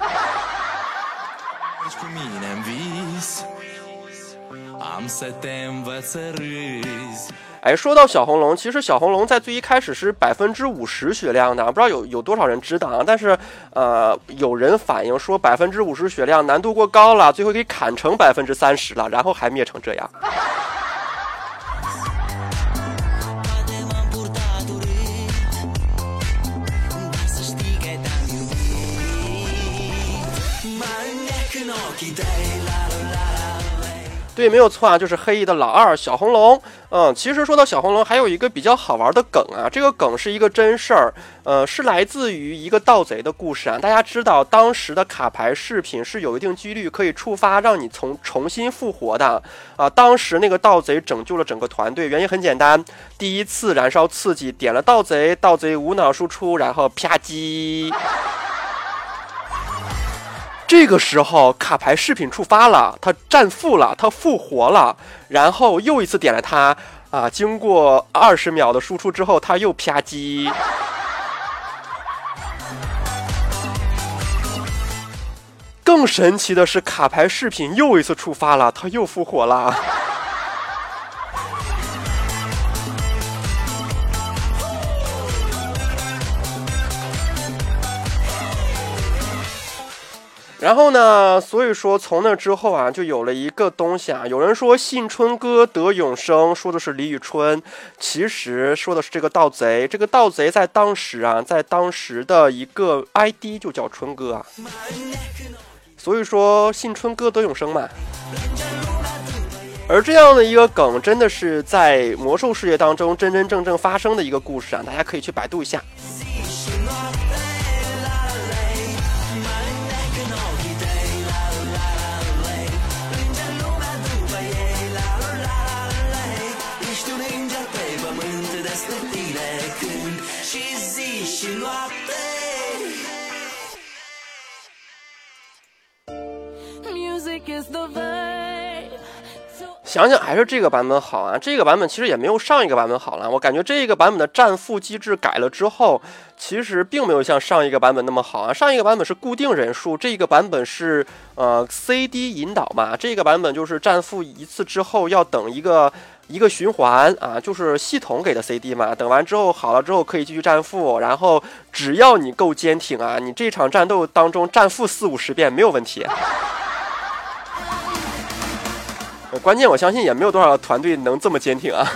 哎，说到小红龙，其实小红龙在最一开始是百分之五十血量的，不知道有有多少人知道啊？但是，呃，有人反映说百分之五十血量难度过高了，最后给砍成百分之三十了，然后还灭成这样。对，没有错啊，就是黑翼的老二小红龙。嗯，其实说到小红龙，还有一个比较好玩的梗啊，这个梗是一个真事儿，呃，是来自于一个盗贼的故事啊。大家知道，当时的卡牌饰品是有一定几率可以触发让你从重新复活的啊。当时那个盗贼拯救了整个团队，原因很简单，第一次燃烧刺激点了盗贼，盗贼无脑输出，然后啪叽。这个时候卡牌饰品触发了，他战负了，他复活了，然后又一次点了他啊！经过二十秒的输出之后，他又啪叽。更神奇的是，卡牌饰品又一次触发了，他又复活了。然后呢？所以说从那之后啊，就有了一个东西啊。有人说信春哥得永生，说的是李宇春，其实说的是这个盗贼。这个盗贼在当时啊，在当时的一个 ID 就叫春哥啊。所以说信春哥得永生嘛。而这样的一个梗，真的是在魔兽世界当中真真正正发生的一个故事啊，大家可以去百度一下。想想还是这个版本好啊！这个版本其实也没有上一个版本好了。我感觉这个版本的战负机制改了之后，其实并没有像上一个版本那么好啊。上一个版本是固定人数，这个版本是呃 CD 引导嘛。这个版本就是战负一次之后要等一个一个循环啊，就是系统给的 CD 嘛。等完之后好了之后可以继续战负，然后只要你够坚挺啊，你这场战斗当中战负四五十遍没有问题。关键我相信也没有多少团队能这么坚挺啊。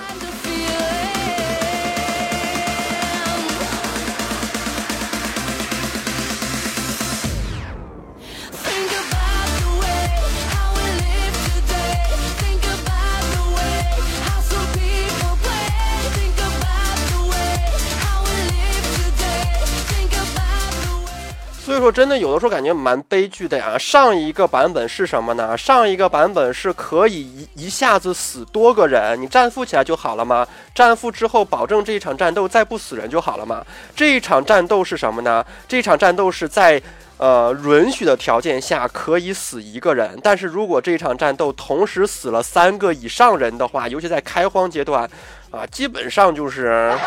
所以说，真的有的时候感觉蛮悲剧的呀。上一个版本是什么呢？上一个版本是可以一一下子死多个人，你战负起来就好了吗？战负之后，保证这一场战斗再不死人就好了吗？这一场战斗是什么呢？这一场战斗是在呃允许的条件下可以死一个人，但是如果这一场战斗同时死了三个以上人的话，尤其在开荒阶段，啊，基本上就是。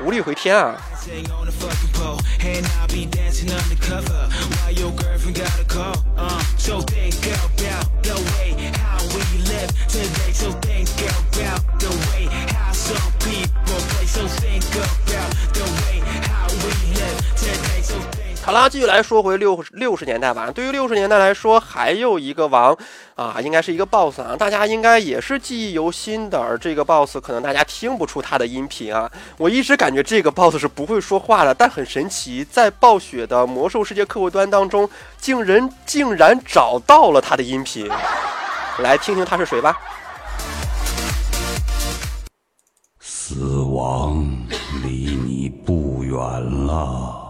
无力回天啊！Stay on the fucking pole, and I'll be dancing undercover while your girlfriend got a call. Uh, so think about the way how we live today. So think about the way how some people play. So think about 好啦，继续来说回六六十年代吧。对于六十年代来说，还有一个王啊，应该是一个 boss 啊，大家应该也是记忆犹新的。而这个 boss 可能大家听不出他的音频啊，我一直感觉这个 boss 是不会说话的，但很神奇，在暴雪的魔兽世界客户端当中，竟然竟然找到了他的音频。来听听他是谁吧。死亡离你不远了。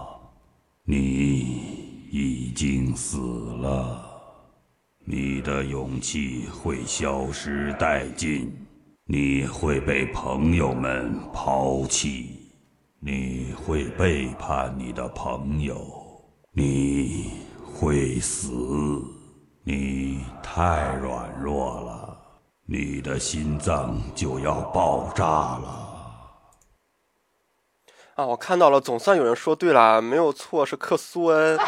你已经死了，你的勇气会消失殆尽，你会被朋友们抛弃，你会背叛你的朋友，你会死，你太软弱了，你的心脏就要爆炸了。啊，我看到了，总算有人说对了，没有错，是克苏恩。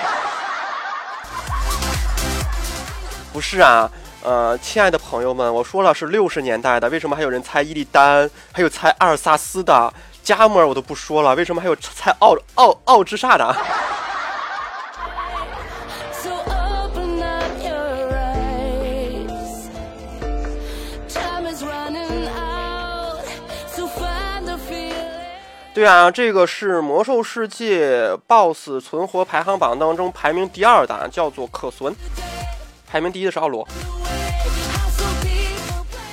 不是啊，呃，亲爱的朋友们，我说了是六十年代的，为什么还有人猜伊利丹，还有猜阿尔萨斯的，加莫尔我都不说了，为什么还有猜奥奥奥之煞的？对啊，这个是魔兽世界 BOSS 存活排行榜当中排名第二的，叫做克孙。排名第一的是奥罗。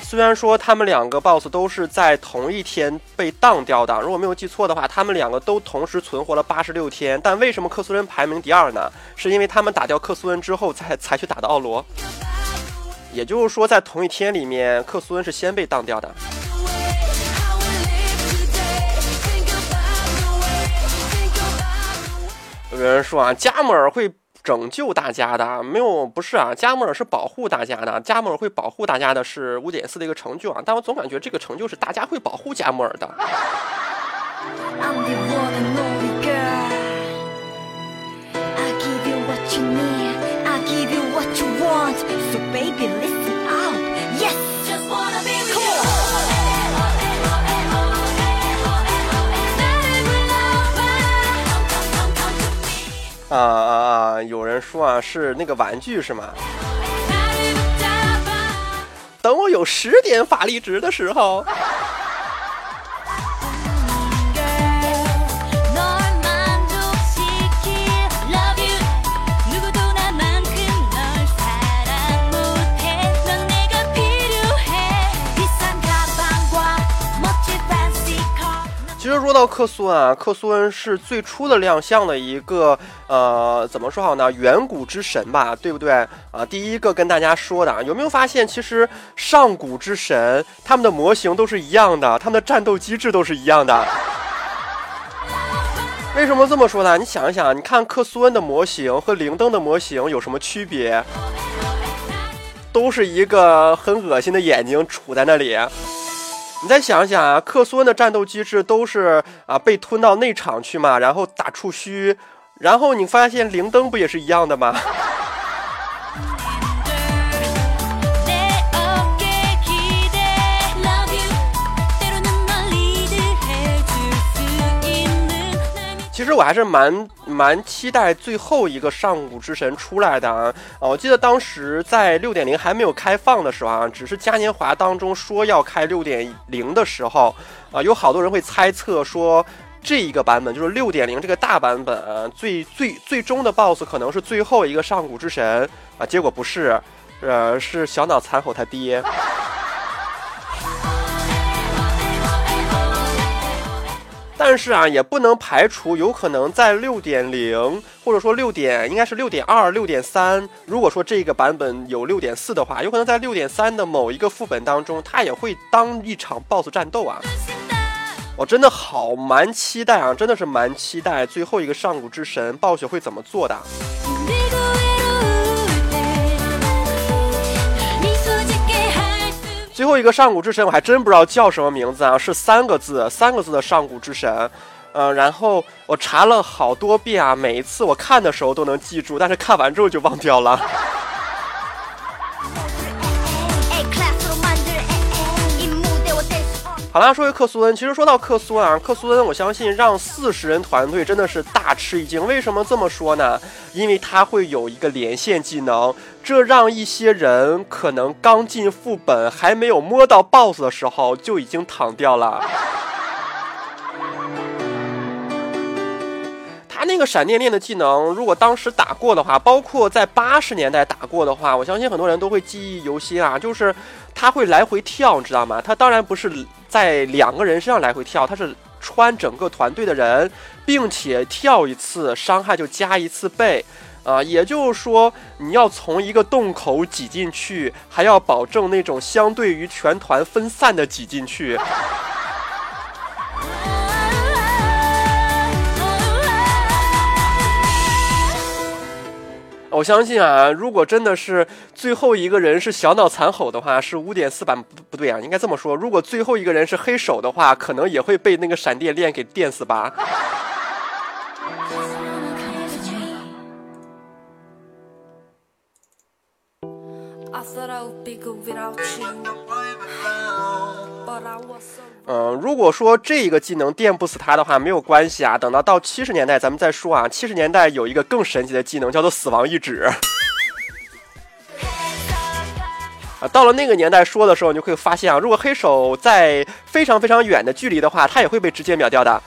虽然说他们两个 BOSS 都是在同一天被当掉的，如果没有记错的话，他们两个都同时存活了八十六天。但为什么克苏恩排名第二呢？是因为他们打掉克苏恩之后才才去打的奥罗。也就是说，在同一天里面，克苏恩是先被当掉的。有人说啊，加莫尔会拯救大家的，没有，不是啊，加莫尔是保护大家的，加莫尔会保护大家的是五点四的一个成就啊，但我总感觉这个成就是大家会保护加莫尔的。啊啊啊！有人说啊，是那个玩具是吗？等我有十点法力值的时候。到克苏恩啊，克苏恩是最初的亮相的一个，呃，怎么说好呢？远古之神吧，对不对啊？第一个跟大家说的啊，有没有发现，其实上古之神他们的模型都是一样的，他们的战斗机制都是一样的。为什么这么说呢？你想一想，你看克苏恩的模型和灵灯的模型有什么区别？都是一个很恶心的眼睛杵在那里。你再想想啊，克苏恩的战斗机制都是啊被吞到内场去嘛，然后打触须，然后你发现灵灯不也是一样的吗？其实我还是蛮蛮期待最后一个上古之神出来的啊！我记得当时在六点零还没有开放的时候啊，只是嘉年华当中说要开六点零的时候啊，有好多人会猜测说这一个版本就是六点零这个大版本最最最终的 BOSS 可能是最后一个上古之神啊，结果不是，呃，是小脑残吼他爹。但是啊，也不能排除有可能在六点零，或者说六点，应该是六点二、六点三。如果说这个版本有六点四的话，有可能在六点三的某一个副本当中，它也会当一场 BOSS 战斗啊！我真的好蛮期待啊，真的是蛮期待最后一个上古之神暴雪会怎么做的。最后一个上古之神，我还真不知道叫什么名字啊，是三个字，三个字的上古之神，嗯、然后我查了好多遍啊，每一次我看的时候都能记住，但是看完之后就忘掉了。好啦，说回克苏恩，其实说到克苏恩啊，克苏恩，我相信让四十人团队真的是大吃一惊。为什么这么说呢？因为他会有一个连线技能，这让一些人可能刚进副本还没有摸到 BOSS 的时候就已经躺掉了。他那个闪电链的技能，如果当时打过的话，包括在八十年代打过的话，我相信很多人都会记忆犹新啊。就是他会来回跳，你知道吗？他当然不是在两个人身上来回跳，他是穿整个团队的人，并且跳一次伤害就加一次倍。啊，也就是说，你要从一个洞口挤进去，还要保证那种相对于全团分散的挤进去。我相信啊，如果真的是最后一个人是小脑残吼的话，是五点四版不不对啊，应该这么说。如果最后一个人是黑手的话，可能也会被那个闪电链给电死吧。嗯，如果说这个技能电不死他的话，没有关系啊。等到到七十年代咱们再说啊。七十年代有一个更神奇的技能，叫做死亡一指。啊，到了那个年代说的时候，你就会发现啊，如果黑手在非常非常远的距离的话，他也会被直接秒掉的。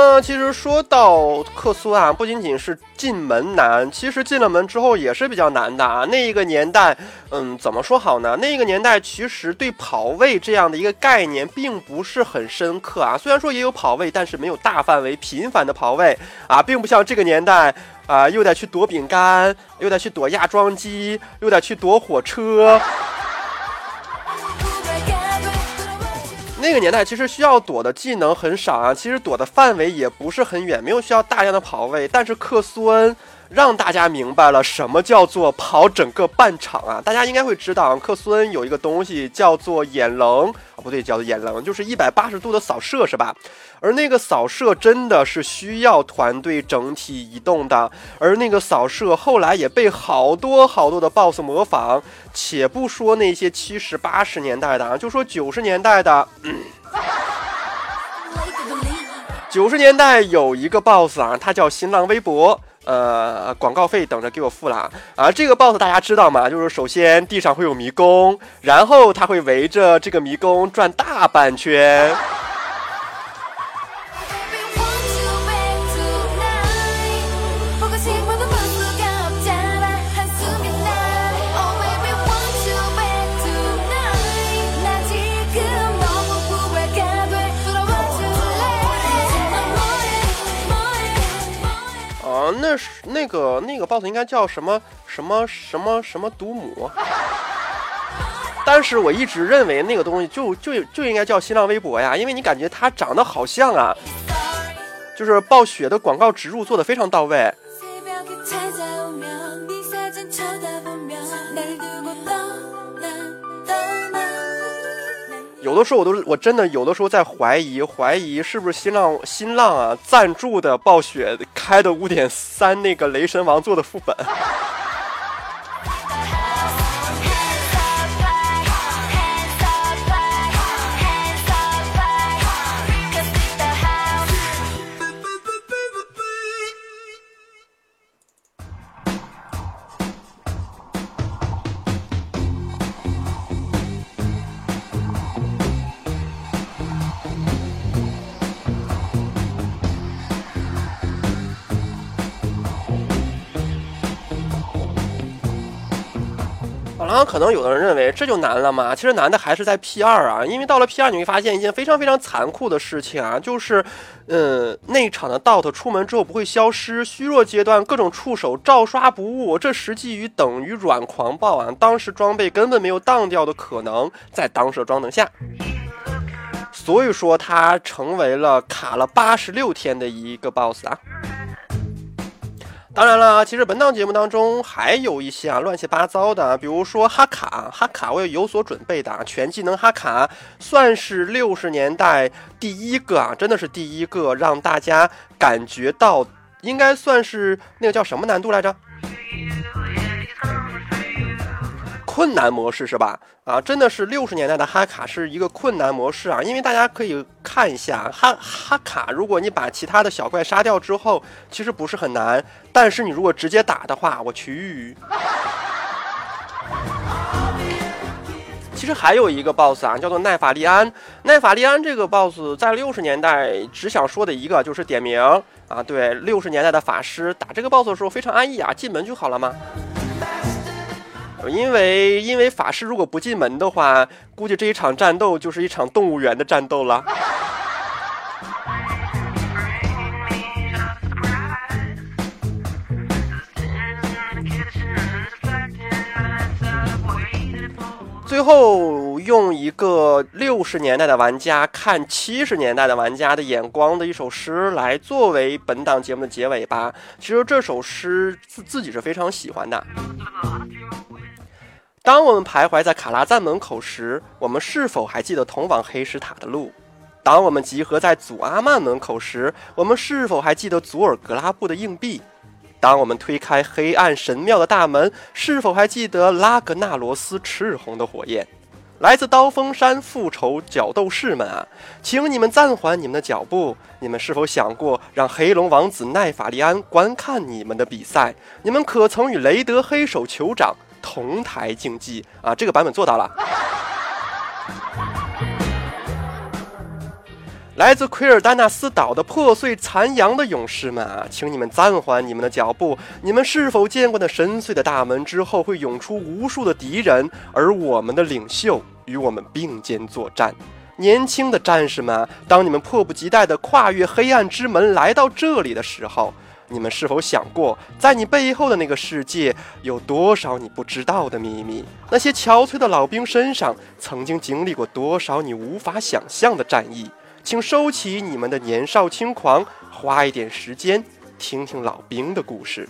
好了，其实说到克苏啊，不仅仅是进门难，其实进了门之后也是比较难的啊。那一个年代，嗯，怎么说好呢？那个年代其实对跑位这样的一个概念并不是很深刻啊。虽然说也有跑位，但是没有大范围频繁的跑位啊，并不像这个年代啊，又得去躲饼干，又得去躲压装机，又得去躲火车。那个年代其实需要躲的技能很少啊，其实躲的范围也不是很远，没有需要大量的跑位。但是克苏恩让大家明白了什么叫做跑整个半场啊！大家应该会知道，克苏恩有一个东西叫做眼棱啊，不对，叫做眼棱，就是一百八十度的扫射，是吧？而那个扫射真的是需要团队整体移动的，而那个扫射后来也被好多好多的 BOSS 模仿。且不说那些七十八十年代的啊，就说九十年代的。九十年代有一个 BOSS 啊，他叫新浪微博，呃，广告费等着给我付了啊。这个 BOSS 大家知道吗？就是首先地上会有迷宫，然后他会围着这个迷宫转大半圈。那是那个那个 boss 应该叫什么什么什么什么毒母，但是我一直认为那个东西就就就应该叫新浪微博呀，因为你感觉它长得好像啊，就是暴雪的广告植入做的非常到位。有的时候我都我真的有的时候在怀疑怀疑是不是新浪新浪啊赞助的暴雪开的五点三那个雷神王做的副本。然后可能有的人认为这就难了嘛？其实难的还是在 P 二啊，因为到了 P 二你会发现一件非常非常残酷的事情啊，就是，嗯，内场的 DOT 出门之后不会消失，虚弱阶段各种触手照刷不误，这实际于等于软狂暴啊！当时装备根本没有当掉的可能，在当时的装等下。所以说，它成为了卡了八十六天的一个 BOSS 啊。当然了，其实本档节目当中还有一些啊乱七八糟的，比如说哈卡，哈卡我也有所准备的，全技能哈卡算是六十年代第一个啊，真的是第一个让大家感觉到，应该算是那个叫什么难度来着？困难模式是吧？啊，真的是六十年代的哈卡是一个困难模式啊，因为大家可以看一下哈哈卡，如果你把其他的小怪杀掉之后，其实不是很难，但是你如果直接打的话，我去。其实还有一个 BOSS 啊，叫做奈法利安。奈法利安这个 BOSS 在六十年代只想说的一个就是点名啊，对，六十年代的法师打这个 BOSS 的时候非常安逸啊，进门就好了嘛。因为因为法师如果不进门的话，估计这一场战斗就是一场动物园的战斗了。最后用一个六十年代的玩家看七十年代的玩家的眼光的一首诗来作为本档节目的结尾吧。其实这首诗自自己是非常喜欢的。当我们徘徊在卡拉赞门口时，我们是否还记得通往黑石塔的路？当我们集合在祖阿曼门口时，我们是否还记得祖尔格拉布的硬币？当我们推开黑暗神庙的大门，是否还记得拉格纳罗斯赤红的火焰？来自刀锋山复仇角斗士们啊，请你们暂缓你们的脚步。你们是否想过让黑龙王子奈法利安观看你们的比赛？你们可曾与雷德黑手酋长同台竞技啊？这个版本做到了。来自奎尔丹纳斯岛的破碎残阳的勇士们啊，请你们暂缓你们的脚步。你们是否见过那深邃的大门之后会涌出无数的敌人，而我们的领袖与我们并肩作战？年轻的战士们，当你们迫不及待地跨越黑暗之门来到这里的时候，你们是否想过，在你背后的那个世界有多少你不知道的秘密？那些憔悴的老兵身上曾经经历过多少你无法想象的战役？请收起你们的年少轻狂，花一点时间听听老兵的故事。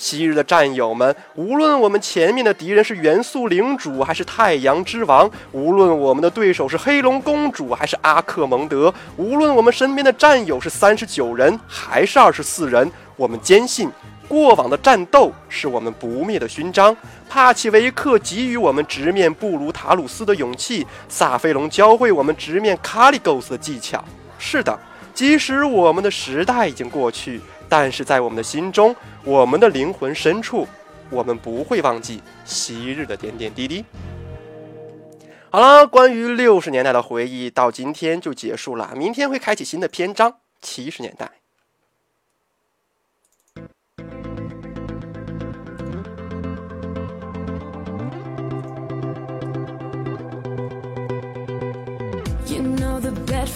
昔日的战友们，无论我们前面的敌人是元素领主还是太阳之王，无论我们的对手是黑龙公主还是阿克蒙德，无论我们身边的战友是三十九人还是二十四人，我们坚信。过往的战斗是我们不灭的勋章。帕奇维克给予我们直面布鲁塔鲁斯的勇气，萨菲隆教会我们直面卡里勾斯的技巧。是的，即使我们的时代已经过去，但是在我们的心中，我们的灵魂深处，我们不会忘记昔日的点点滴滴。好了，关于六十年代的回忆到今天就结束了，明天会开启新的篇章——七十年代。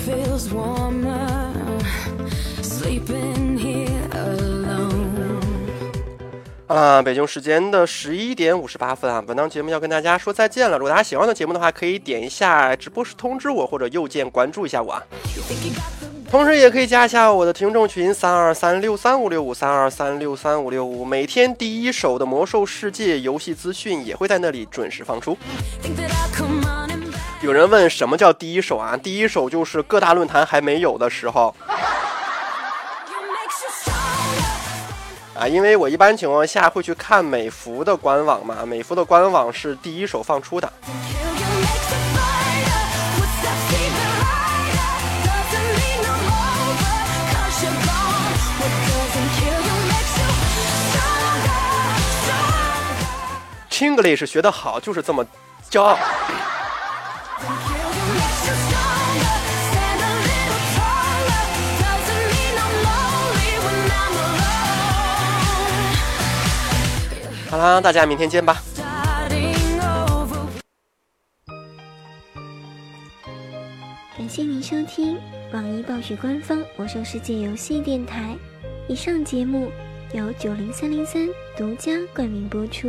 Feels warmer sleeping here alone. 啊，北京时间的十一点五十八分啊，本档节目要跟大家说再见了。如果大家喜欢我的节目的话，可以点一下直播时通知我，或者右键关注一下我啊。同时也可以加一下我的听众群三二三六三五六五三二三六三五六五，每天第一手的魔兽世界游戏资讯也会在那里准时放出。有人问什么叫第一手啊？第一手就是各大论坛还没有的时候。啊，因为我一般情况下会去看美服的官网嘛，美服的官网是第一手放出的。Chinglish 学得好就是这么骄傲。好啦，大家明天见吧。感谢您收听网易暴雪官方《魔兽世界》游戏电台，以上节目由九零三零三独家冠名播出。